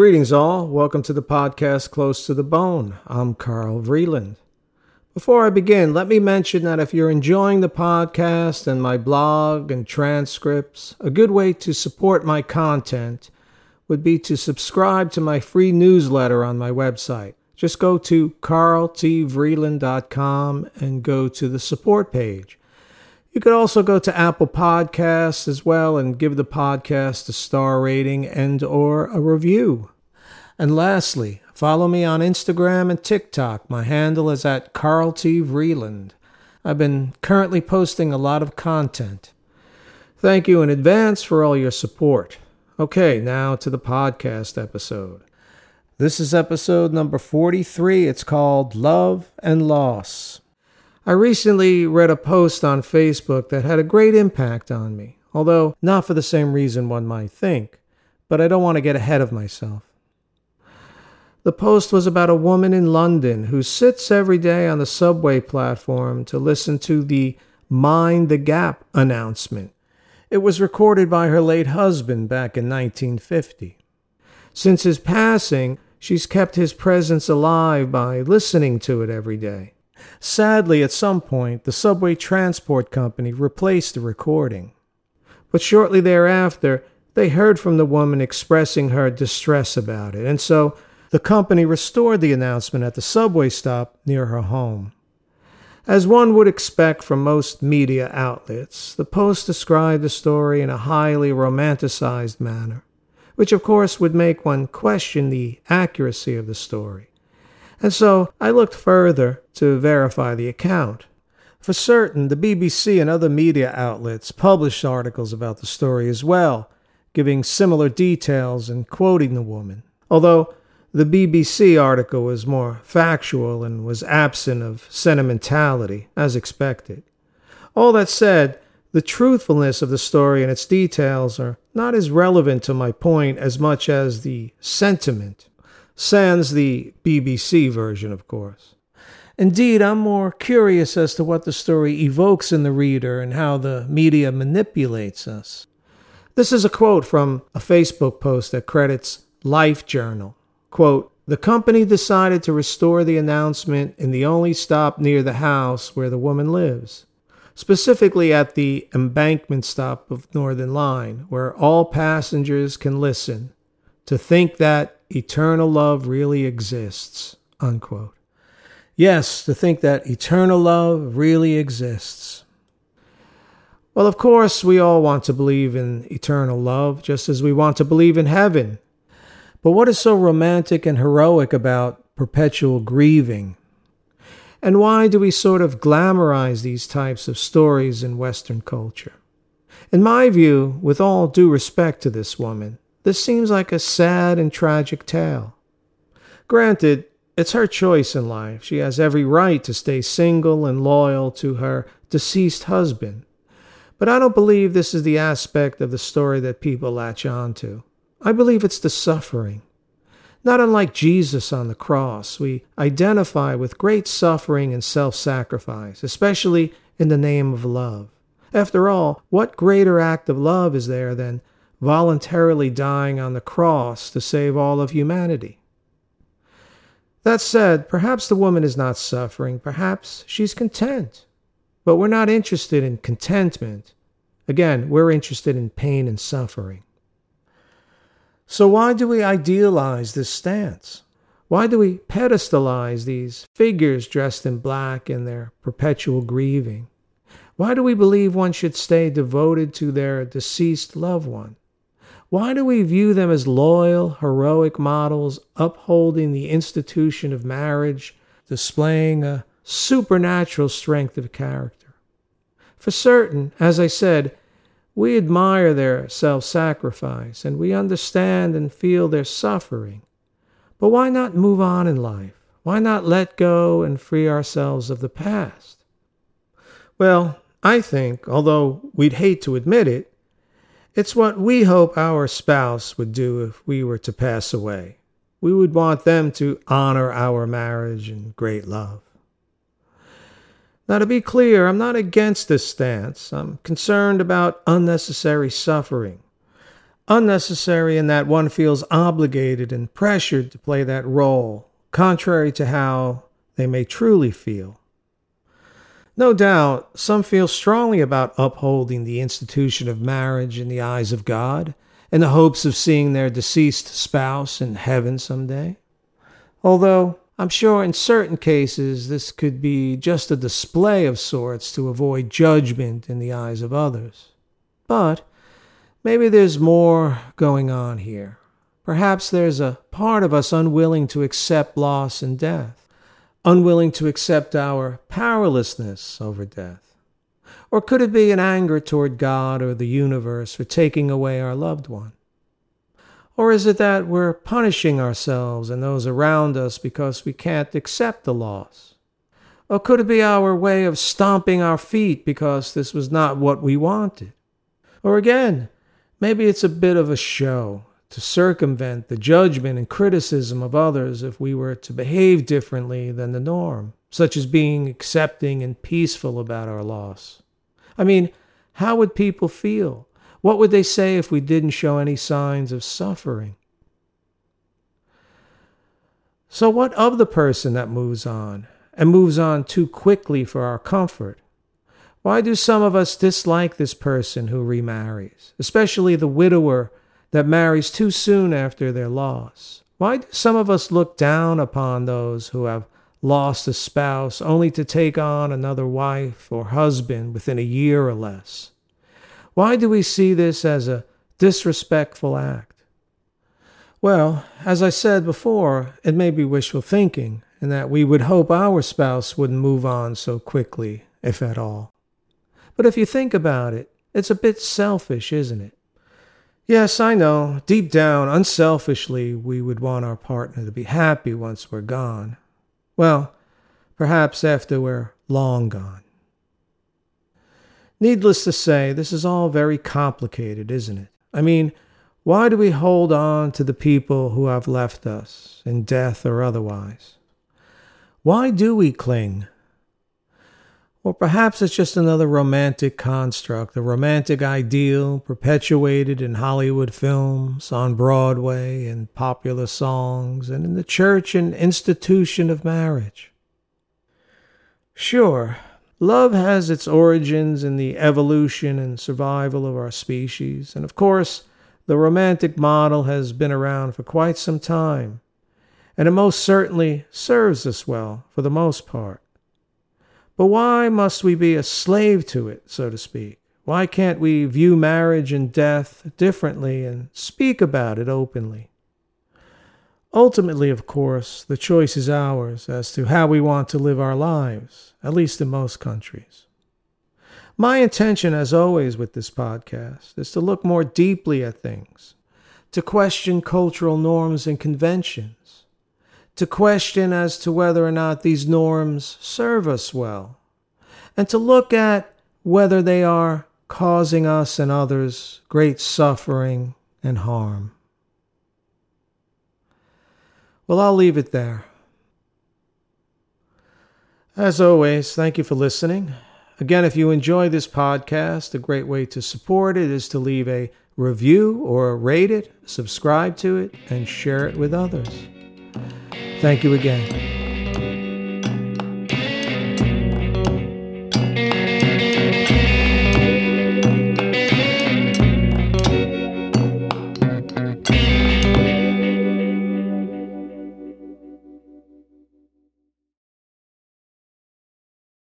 Greetings, all. Welcome to the podcast Close to the Bone. I'm Carl Vreeland. Before I begin, let me mention that if you're enjoying the podcast and my blog and transcripts, a good way to support my content would be to subscribe to my free newsletter on my website. Just go to carltvreeland.com and go to the support page. You could also go to Apple Podcasts as well and give the podcast a star rating and or a review. And lastly, follow me on Instagram and TikTok. My handle is at Carl T. Vreeland. I've been currently posting a lot of content. Thank you in advance for all your support. Okay, now to the podcast episode. This is episode number 43. It's called Love and Loss. I recently read a post on Facebook that had a great impact on me, although not for the same reason one might think, but I don't want to get ahead of myself. The post was about a woman in London who sits every day on the subway platform to listen to the Mind the Gap announcement. It was recorded by her late husband back in 1950. Since his passing, she's kept his presence alive by listening to it every day. Sadly, at some point, the subway transport company replaced the recording. But shortly thereafter, they heard from the woman expressing her distress about it, and so the company restored the announcement at the subway stop near her home. As one would expect from most media outlets, the Post described the story in a highly romanticized manner, which of course would make one question the accuracy of the story. And so I looked further to verify the account. For certain, the BBC and other media outlets published articles about the story as well, giving similar details and quoting the woman. Although the BBC article was more factual and was absent of sentimentality, as expected. All that said, the truthfulness of the story and its details are not as relevant to my point as much as the sentiment sans the BBC version, of course. Indeed, I'm more curious as to what the story evokes in the reader and how the media manipulates us. This is a quote from a Facebook post that credits Life Journal. Quote, the company decided to restore the announcement in the only stop near the house where the woman lives, specifically at the embankment stop of Northern Line, where all passengers can listen, to think that eternal love really exists. Unquote. Yes, to think that eternal love really exists. Well, of course, we all want to believe in eternal love, just as we want to believe in heaven. But what is so romantic and heroic about perpetual grieving? And why do we sort of glamorize these types of stories in Western culture? In my view, with all due respect to this woman, this seems like a sad and tragic tale. Granted, it's her choice in life. She has every right to stay single and loyal to her deceased husband. But I don't believe this is the aspect of the story that people latch on to. I believe it's the suffering. Not unlike Jesus on the cross, we identify with great suffering and self sacrifice, especially in the name of love. After all, what greater act of love is there than voluntarily dying on the cross to save all of humanity. That said, perhaps the woman is not suffering, perhaps she's content. But we're not interested in contentment. Again, we're interested in pain and suffering. So, why do we idealize this stance? Why do we pedestalize these figures dressed in black in their perpetual grieving? Why do we believe one should stay devoted to their deceased loved one? Why do we view them as loyal, heroic models upholding the institution of marriage, displaying a supernatural strength of character? For certain, as I said, we admire their self sacrifice and we understand and feel their suffering. But why not move on in life? Why not let go and free ourselves of the past? Well, I think, although we'd hate to admit it, it's what we hope our spouse would do if we were to pass away. We would want them to honor our marriage and great love. Now, to be clear, I'm not against this stance. I'm concerned about unnecessary suffering. Unnecessary in that one feels obligated and pressured to play that role, contrary to how they may truly feel. No doubt, some feel strongly about upholding the institution of marriage in the eyes of God in the hopes of seeing their deceased spouse in heaven someday. Although, I'm sure in certain cases this could be just a display of sorts to avoid judgment in the eyes of others. But maybe there's more going on here. Perhaps there's a part of us unwilling to accept loss and death, unwilling to accept our powerlessness over death. Or could it be an anger toward God or the universe for taking away our loved one? Or is it that we're punishing ourselves and those around us because we can't accept the loss? Or could it be our way of stomping our feet because this was not what we wanted? Or again, maybe it's a bit of a show to circumvent the judgment and criticism of others if we were to behave differently than the norm, such as being accepting and peaceful about our loss. I mean, how would people feel what would they say if we didn't show any signs of suffering? So, what of the person that moves on and moves on too quickly for our comfort? Why do some of us dislike this person who remarries, especially the widower that marries too soon after their loss? Why do some of us look down upon those who have lost a spouse only to take on another wife or husband within a year or less? Why do we see this as a disrespectful act? Well, as I said before, it may be wishful thinking, and that we would hope our spouse wouldn't move on so quickly, if at all. But if you think about it, it's a bit selfish, isn't it? Yes, I know, deep down, unselfishly, we would want our partner to be happy once we're gone. Well, perhaps after we're long gone. Needless to say, this is all very complicated, isn't it? I mean, why do we hold on to the people who have left us, in death or otherwise? Why do we cling? Or perhaps it's just another romantic construct, a romantic ideal perpetuated in Hollywood films, on Broadway, in popular songs, and in the church and institution of marriage. Sure, Love has its origins in the evolution and survival of our species, and of course, the romantic model has been around for quite some time, and it most certainly serves us well for the most part. But why must we be a slave to it, so to speak? Why can't we view marriage and death differently and speak about it openly? Ultimately, of course, the choice is ours as to how we want to live our lives, at least in most countries. My intention, as always, with this podcast is to look more deeply at things, to question cultural norms and conventions, to question as to whether or not these norms serve us well, and to look at whether they are causing us and others great suffering and harm. Well, I'll leave it there. As always, thank you for listening. Again, if you enjoy this podcast, a great way to support it is to leave a review or rate it, subscribe to it, and share it with others. Thank you again.